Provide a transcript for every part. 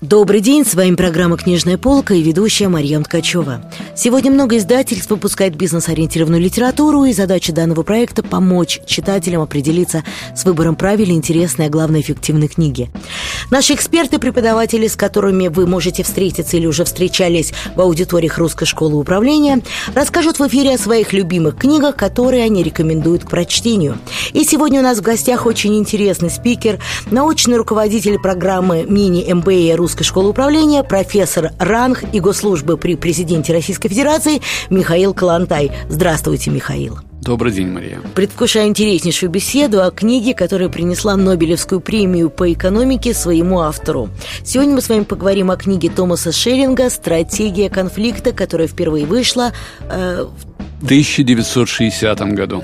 Добрый день, с вами программа «Книжная полка» и ведущая Марьям Ткачева. Сегодня много издательств выпускает бизнес-ориентированную литературу, и задача данного проекта – помочь читателям определиться с выбором правильной, интересной, а главное, эффективной книги. Наши эксперты, преподаватели, с которыми вы можете встретиться или уже встречались в аудиториях Русской школы управления, расскажут в эфире о своих любимых книгах, которые они рекомендуют к прочтению. И сегодня у нас в гостях очень интересный спикер, научный руководитель программы мини-МБА Русской школы управления, профессор РАНГ и госслужбы при президенте Российской Федерации Михаил Калантай. Здравствуйте, Михаил. Добрый день, Мария. Предвкушаю интереснейшую беседу о книге, которая принесла Нобелевскую премию по экономике своему автору. Сегодня мы с вами поговорим о книге Томаса Шеринга «Стратегия конфликта», которая впервые вышла э, в 1960 году.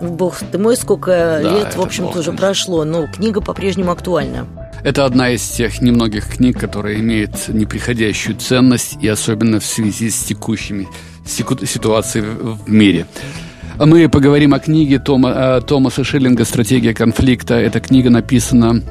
Бог ты мой, сколько да, лет, в общем-то, уже прошло, но книга по-прежнему актуальна. Это одна из тех немногих книг, которая имеет неприходящую ценность, и особенно в связи с текущими ситуацией в мире. Мы поговорим о книге Тома, э, Томаса Шиллинга «Стратегия конфликта». Эта книга написана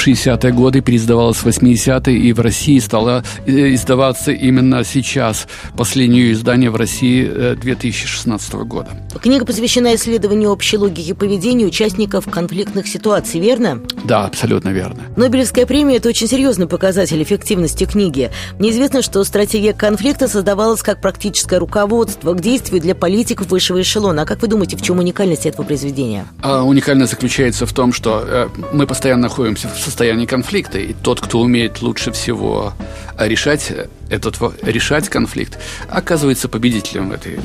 в 60-е годы, переиздавалась в 80-е, и в России стала э, издаваться именно сейчас. Последнее издание в России 2016 э, года. Книга посвящена исследованию общей логики поведения участников конфликтных ситуаций, верно? Да, абсолютно верно. Нобелевская премия – это очень серьезный показатель эффективности книги. Мне известно, что стратегия конфликта создавалась как практическое руководство к действию для политиков высшего эшелона. А как вы думаете, в чем уникальность этого произведения? А, уникальность заключается в том, что э, мы постоянно находимся в состоянии конфликта, и тот, кто умеет лучше всего решать этот решать конфликт, оказывается победителем в этой,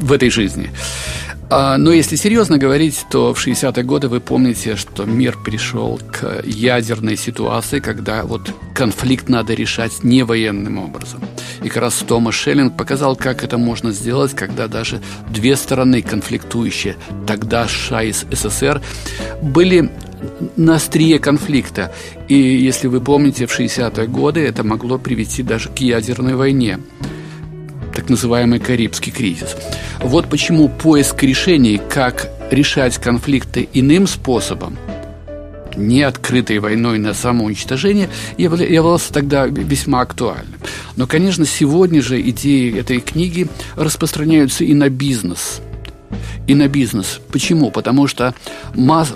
в этой жизни. А, но если серьезно говорить, то в 60-е годы вы помните, что мир пришел к ядерной ситуации, когда вот конфликт надо решать не военным образом. И как раз Томас Шеллинг показал, как это можно сделать, когда даже две стороны конфликтующие, тогда США и СССР, были на острие конфликта. И если вы помните, в 60-е годы это могло привести даже к ядерной войне так называемый Карибский кризис. Вот почему поиск решений, как решать конфликты иным способом, не открытой войной на самоуничтожение, являлся тогда весьма актуальным. Но, конечно, сегодня же идеи этой книги распространяются и на бизнес. И на бизнес. Почему? Потому что масса,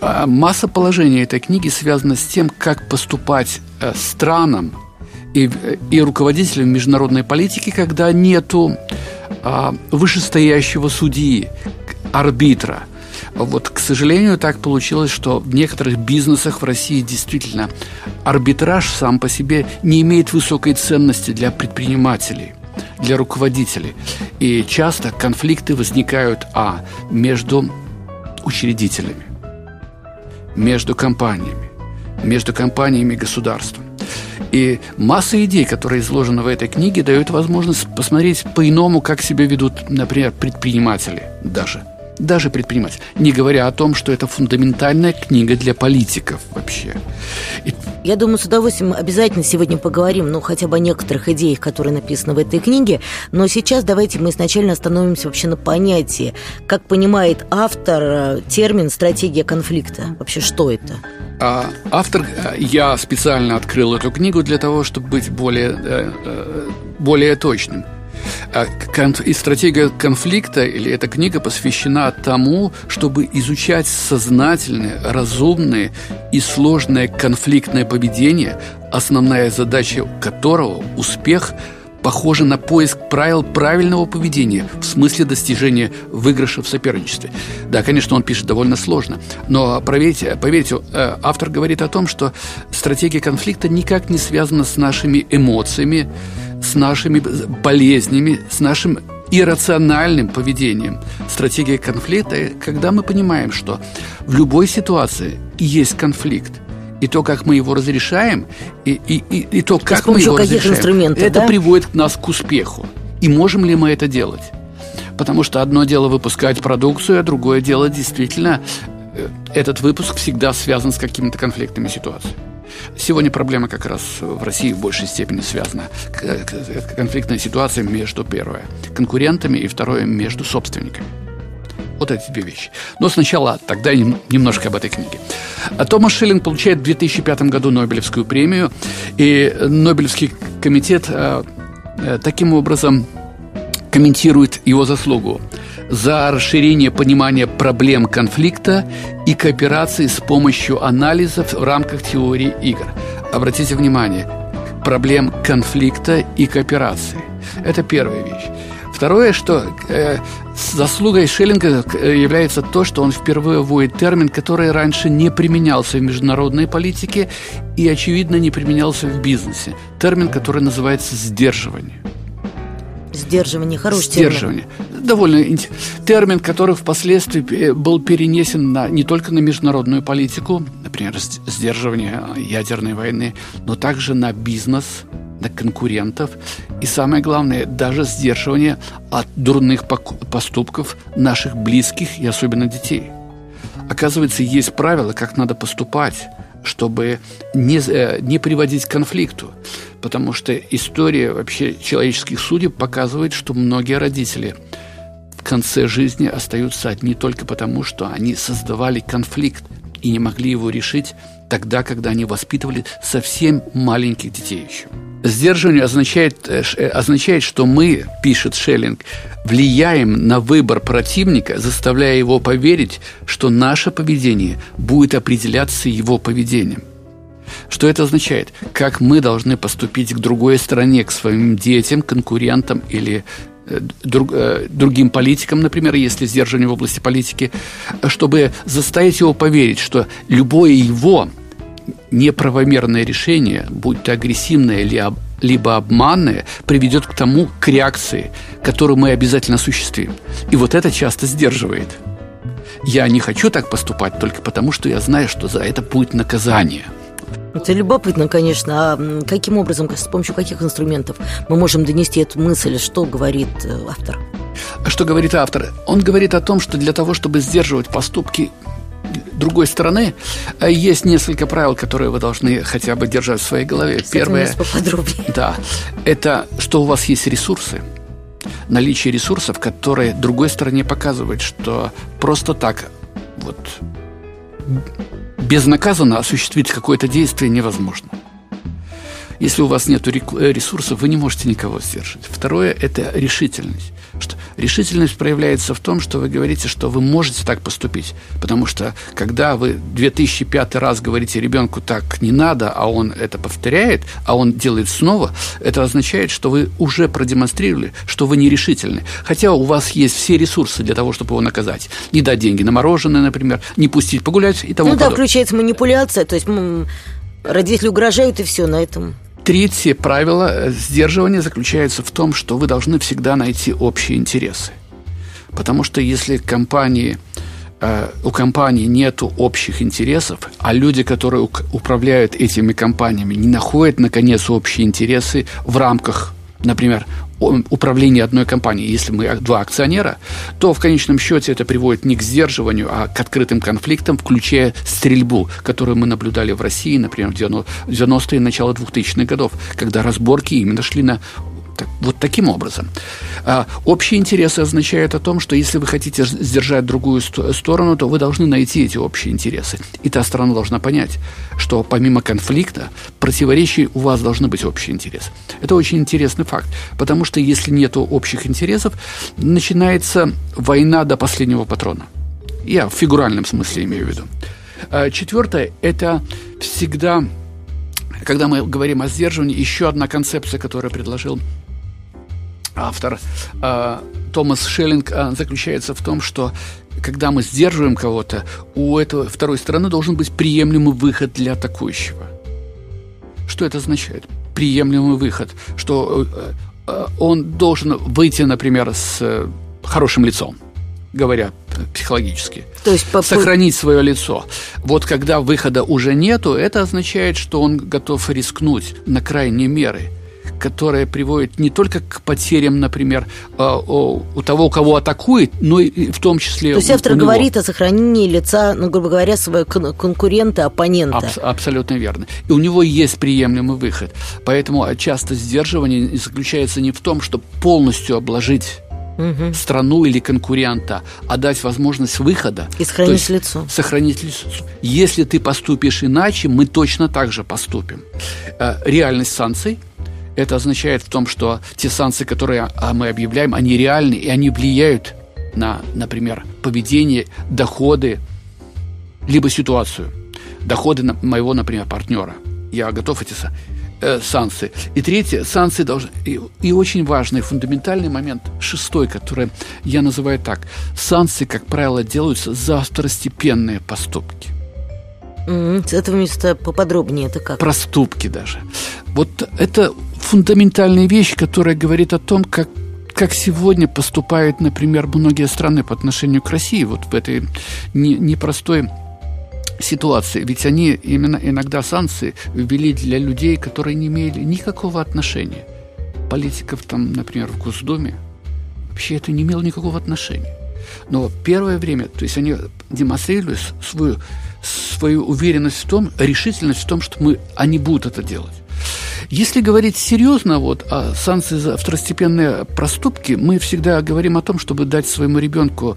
масса положений этой книги связана с тем, как поступать э, странам и, и руководителям международной политики, когда нету а, вышестоящего судьи, арбитра. Вот, к сожалению, так получилось, что в некоторых бизнесах в России действительно арбитраж сам по себе не имеет высокой ценности для предпринимателей для руководителей. И часто конфликты возникают, а, между учредителями, между компаниями, между компаниями и государством. И масса идей, которые изложены в этой книге, дают возможность посмотреть по-иному, как себя ведут, например, предприниматели даже. Даже предприниматели. Не говоря о том, что это фундаментальная книга для политиков вообще. И... Я думаю, с удовольствием обязательно сегодня поговорим, ну, хотя бы о некоторых идеях, которые написаны в этой книге. Но сейчас давайте мы изначально остановимся вообще на понятии. Как понимает автор э, термин «стратегия конфликта»? Вообще, что это? А, автор, э, я специально открыл эту книгу для того, чтобы быть более, э, более точным. А, и стратегия конфликта, или эта книга посвящена тому, чтобы изучать сознательное, разумное и сложное конфликтное поведение, основная задача которого – успех – похоже на поиск правил правильного поведения в смысле достижения выигрыша в соперничестве. Да, конечно, он пишет довольно сложно, но поверьте, поверьте, э, автор говорит о том, что стратегия конфликта никак не связана с нашими эмоциями, с нашими болезнями, с нашим иррациональным поведением. Стратегия конфликта, когда мы понимаем, что в любой ситуации есть конфликт, и то, как мы его разрешаем, и, и, и, и то, как мы его разрешаем, это да? приводит нас к успеху. И можем ли мы это делать? Потому что одно дело выпускать продукцию, а другое дело действительно э, этот выпуск всегда связан с какими-то конфликтными ситуациями. Сегодня проблема как раз в России в большей степени связана. Конфликтная ситуация между, первое, конкурентами и второе, между собственниками. Вот эти две вещи. Но сначала тогда немножко об этой книге. Томас Шиллинг получает в 2005 году Нобелевскую премию, и Нобелевский комитет э, э, таким образом комментирует его заслугу за расширение понимания проблем конфликта и кооперации с помощью анализов в рамках теории игр. Обратите внимание, проблем конфликта и кооперации. Это первая вещь. Второе, что э, заслугой Шеллинга э, является то, что он впервые вводит термин, который раньше не применялся в международной политике и, очевидно, не применялся в бизнесе. Термин, который называется «сдерживание». Сдерживание, хороший Сдерживание. термин. Довольно термин, который впоследствии э, был перенесен на, не только на международную политику, например, сдерживание ядерной войны, но также на бизнес, на конкурентов и, самое главное, даже сдерживание от дурных поступков наших близких и особенно детей. Оказывается, есть правила, как надо поступать, чтобы не, э, не приводить к конфликту. Потому что история вообще человеческих судеб показывает, что многие родители в конце жизни остаются одни только потому, что они создавали конфликт и не могли его решить тогда, когда они воспитывали совсем маленьких детей еще. Сдерживание означает, э, э, означает, что мы, пишет Шеллинг, влияем на выбор противника, заставляя его поверить, что наше поведение будет определяться его поведением. Что это означает? Как мы должны поступить к другой стороне, к своим детям, конкурентам или друг, другим политикам, например, если сдерживание в области политики, чтобы заставить его поверить, что любое его неправомерное решение, будь то агрессивное или либо обманное, приведет к тому, к реакции, которую мы обязательно осуществим. И вот это часто сдерживает. Я не хочу так поступать только потому, что я знаю, что за это будет наказание. Это любопытно, конечно. А каким образом, с помощью каких инструментов мы можем донести эту мысль? Что говорит э, автор? Что говорит автор? Он говорит о том, что для того, чтобы сдерживать поступки другой стороны, э, есть несколько правил, которые вы должны хотя бы держать в своей голове. Первое, поподробнее. Да, это что у вас есть ресурсы, наличие ресурсов, которые другой стороне показывают, что просто так вот безнаказанно осуществить какое-то действие невозможно. Если у вас нет ресурсов, вы не можете никого сдержать. Второе – это решительность. Что решительность проявляется в том, что вы говорите, что вы можете так поступить. Потому что когда вы 2005 раз говорите ребенку так не надо, а он это повторяет, а он делает снова, это означает, что вы уже продемонстрировали, что вы нерешительны. Хотя у вас есть все ресурсы для того, чтобы его наказать. Не дать деньги на мороженое, например, не пустить погулять и тому Ну да, включается манипуляция, то есть родители угрожают и все на этом. Третье правило сдерживания заключается в том, что вы должны всегда найти общие интересы. Потому что если компании, э, у компании нет общих интересов, а люди, которые управляют этими компаниями, не находят, наконец, общие интересы в рамках например, управления одной компанией, если мы два акционера, то в конечном счете это приводит не к сдерживанию, а к открытым конфликтам, включая стрельбу, которую мы наблюдали в России, например, в 90-е, начало 2000-х годов, когда разборки именно шли на вот таким образом. А, общие интересы означают о том, что если вы хотите сдержать другую сторону, то вы должны найти эти общие интересы. И та сторона должна понять, что помимо конфликта, противоречий у вас должны быть общие интересы. Это очень интересный факт, потому что если нет общих интересов, начинается война до последнего патрона. Я в фигуральном смысле имею в виду. А, четвертое – это всегда когда мы говорим о сдерживании, еще одна концепция, которую предложил автор э, Томас Шеллинг э, заключается в том, что когда мы сдерживаем кого-то, у этого второй стороны должен быть приемлемый выход для атакующего. Что это означает? Приемлемый выход, что э, э он должен выйти, например, с э, хорошим лицом говоря психологически. То есть по... сохранить свое лицо. Вот когда выхода уже нету, это означает, что он готов рискнуть на крайние меры которая приводит не только к потерям, например, э, у того, кого атакует, но и в том числе То есть автор у говорит о сохранении лица, ну, грубо говоря, своего конкурента, оппонента. Аб- абсолютно верно. И у него есть приемлемый выход. Поэтому часто сдерживание заключается не в том, чтобы полностью обложить угу. страну или конкурента, а дать возможность выхода. И сохранить есть, лицо. Сохранить лицо. Если ты поступишь иначе, мы точно так же поступим. Э, реальность санкций – это означает в том, что те санкции, которые а, мы объявляем, они реальны, и они влияют на, например, поведение, доходы, либо ситуацию. Доходы моего, например, партнера. Я готов эти э, санкции. И третье, санкции должны... И, и очень важный, фундаментальный момент, шестой, который я называю так. Санкции, как правило, делаются за второстепенные поступки. С этого места поподробнее это как? Проступки даже. Вот это фундаментальная вещь, которая говорит о том, как как сегодня поступают, например, многие страны по отношению к России, вот в этой непростой ситуации. Ведь они именно иногда санкции ввели для людей, которые не имели никакого отношения. Политиков там, например, в Госдуме. Вообще это не имело никакого отношения. Но первое время, то есть они демонстрируют свою, свою уверенность в том, решительность в том, что мы, они будут это делать. Если говорить серьезно вот, о санкции за второстепенные проступки, мы всегда говорим о том, чтобы дать своему ребенку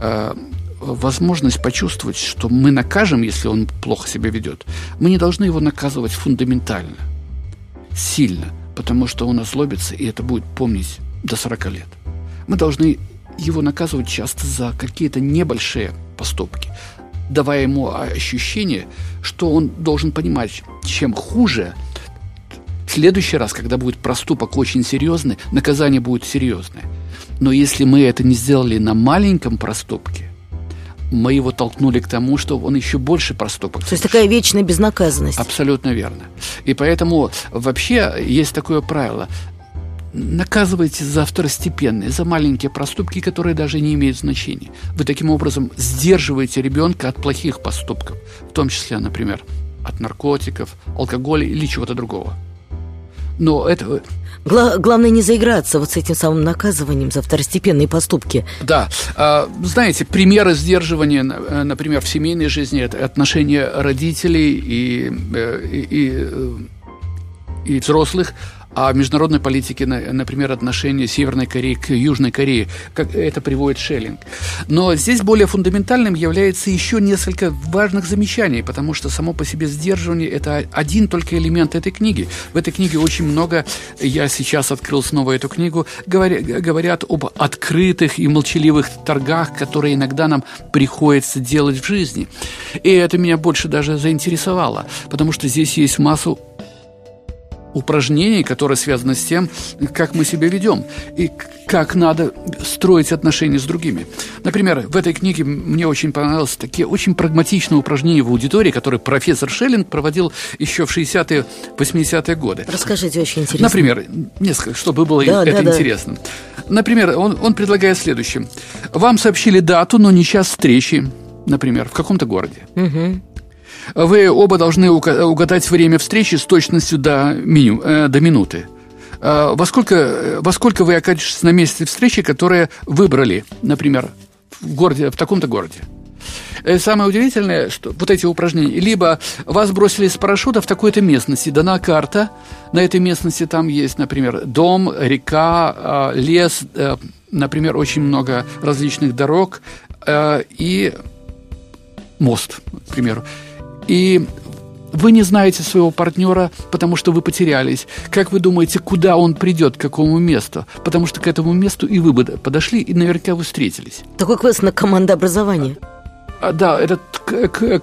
э, возможность почувствовать, что мы накажем, если он плохо себя ведет, мы не должны его наказывать фундаментально, сильно, потому что он озлобится, и это будет помнить до 40 лет. Мы должны его наказывать часто за какие-то небольшие поступки, давая ему ощущение, что он должен понимать, чем хуже, следующий раз, когда будет проступок очень серьезный, наказание будет серьезное. Но если мы это не сделали на маленьком проступке, мы его толкнули к тому, что он еще больше проступок. То есть такая вечная безнаказанность. Абсолютно верно. И поэтому вообще есть такое правило. Наказывайте за второстепенные, за маленькие проступки, которые даже не имеют значения. Вы таким образом сдерживаете ребенка от плохих поступков, в том числе, например, от наркотиков, алкоголя или чего-то другого. Но это Гла- главное не заиграться вот с этим самым наказыванием за второстепенные поступки. Да. А, знаете, примеры сдерживания, э, например, в семейной жизни, это отношения родителей и, э, и, и, э, и взрослых – а в международной политике, например, отношение Северной Кореи к Южной Корее, как это приводит Шеллинг. Но здесь более фундаментальным является еще несколько важных замечаний, потому что само по себе сдерживание – это один только элемент этой книги. В этой книге очень много, я сейчас открыл снова эту книгу, говорят об открытых и молчаливых торгах, которые иногда нам приходится делать в жизни. И это меня больше даже заинтересовало, потому что здесь есть массу упражнений, которые связаны с тем, как мы себя ведем и как надо строить отношения с другими. Например, в этой книге мне очень понравились такие очень прагматичные упражнения в аудитории, которые профессор Шеллинг проводил еще в 60-е, 80-е годы. Расскажите, очень интересно. Например, несколько, чтобы было да, это да, интересно. Да. Например, он, он предлагает следующее. Вам сообщили дату, но не час встречи, например, в каком-то городе. Угу. Вы оба должны угадать время встречи с точностью до, меню, э, до минуты. Э, во сколько, во сколько вы окажетесь на месте встречи, которое выбрали, например, в городе, в таком-то городе? Э, самое удивительное, что вот эти упражнения, либо вас бросили с парашюта в такой-то местности, дана карта, на этой местности там есть, например, дом, река, лес, например, очень много различных дорог и мост, к примеру и вы не знаете своего партнера, потому что вы потерялись. Как вы думаете, куда он придет, к какому месту? Потому что к этому месту и вы бы подошли, и наверняка вы встретились. Такой квест на командообразование. А, да, этот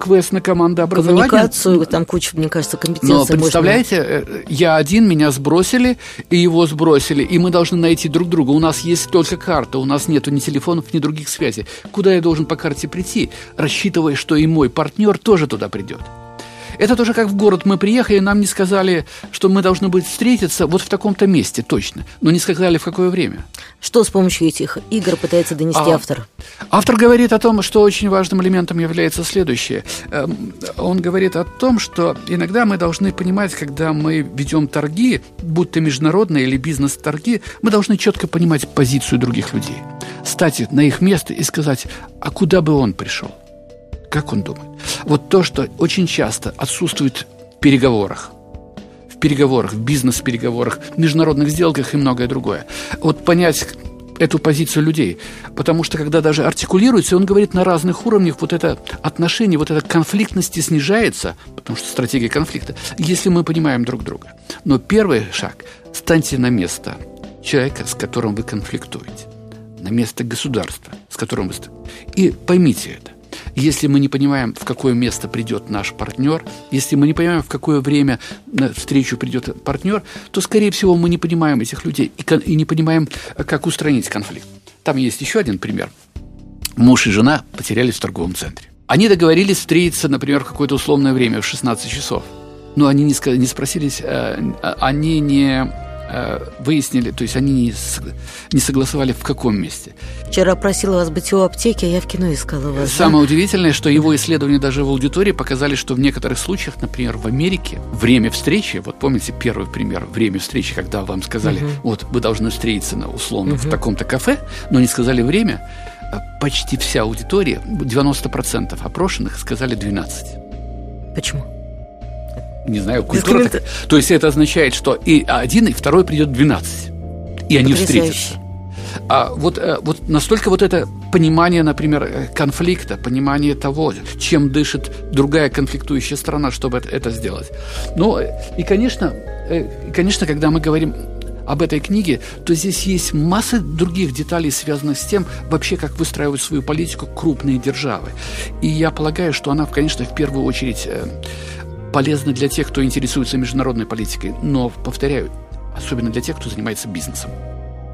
квест на командообразование. Коммуникацию, там куча, мне кажется, компетенций. Но представляете, можно... Э, я один, меня сбросили, и его сбросили, и мы должны найти друг друга. У нас есть только карта, у нас нету ни телефонов, ни других связей. Куда я должен по карте прийти, рассчитывая, что и мой партнер тоже туда придет? Это тоже как в город мы приехали, нам не сказали, что мы должны быть встретиться вот в таком-то месте точно, но не сказали в какое время. Что с помощью этих игр пытается донести а, автор? Автор говорит о том, что очень важным элементом является следующее. Эм, он говорит о том, что иногда мы должны понимать, когда мы ведем торги, будь то международные или бизнес-торги, мы должны четко понимать позицию других людей. Стать на их место и сказать, а куда бы он пришел? Как он думает? Вот то, что очень часто отсутствует в переговорах. В переговорах, в бизнес-переговорах, в международных сделках и многое другое. Вот понять, эту позицию людей. Потому что когда даже артикулируется, он говорит на разных уровнях, вот это отношение, вот эта конфликтность снижается, потому что стратегия конфликта, если мы понимаем друг друга. Но первый шаг – станьте на место человека, с которым вы конфликтуете, на место государства, с которым вы... И поймите это. Если мы не понимаем, в какое место придет наш партнер, если мы не понимаем, в какое время на встречу придет партнер, то, скорее всего, мы не понимаем этих людей и, и не понимаем, как устранить конфликт. Там есть еще один пример. Муж и жена потерялись в торговом центре. Они договорились встретиться, например, в какое-то условное время, в 16 часов. Но они не, не спросились, э, они не Э, выяснили, то есть они не, не согласовали в каком месте. Вчера просила вас быть у аптеки, а я в кино искала вас. Самое да? удивительное, что его исследования даже в аудитории показали, что в некоторых случаях, например, в Америке, время встречи, вот помните первый пример, время встречи, когда вам сказали, угу. вот вы должны встретиться на условно угу. в таком-то кафе, но не сказали время, э, почти вся аудитория, 90% опрошенных сказали 12. Почему? Не знаю, культура так. То есть это означает, что и один, и второй придет 12. И они встретятся. А вот, э, вот настолько вот это понимание, например, э, конфликта, понимание того, чем дышит другая конфликтующая страна, чтобы это, это сделать. Ну, и, конечно, и, конечно, когда мы говорим об этой книге, то здесь есть масса других деталей, связанных с тем, вообще, как выстраивать свою политику крупные державы. И я полагаю, что она, конечно, в первую очередь э, полезно для тех, кто интересуется международной политикой, но, повторяю, особенно для тех, кто занимается бизнесом.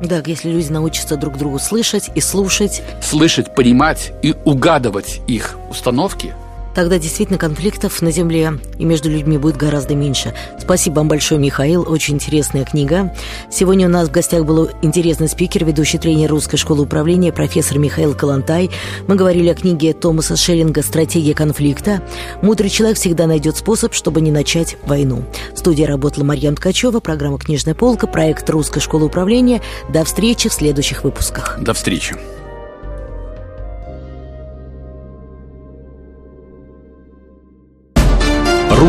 Да, если люди научатся друг другу слышать и слушать. Слышать, понимать и угадывать их установки – Тогда действительно конфликтов на Земле и между людьми будет гораздо меньше. Спасибо вам большое, Михаил. Очень интересная книга. Сегодня у нас в гостях был интересный спикер, ведущий тренер Русской школы управления, профессор Михаил Калантай. Мы говорили о книге Томаса Шеллинга «Стратегия конфликта». Мудрый человек всегда найдет способ, чтобы не начать войну. В студии работала Марьям Ткачева, программа «Книжная полка», проект Русской школы управления. До встречи в следующих выпусках. До встречи.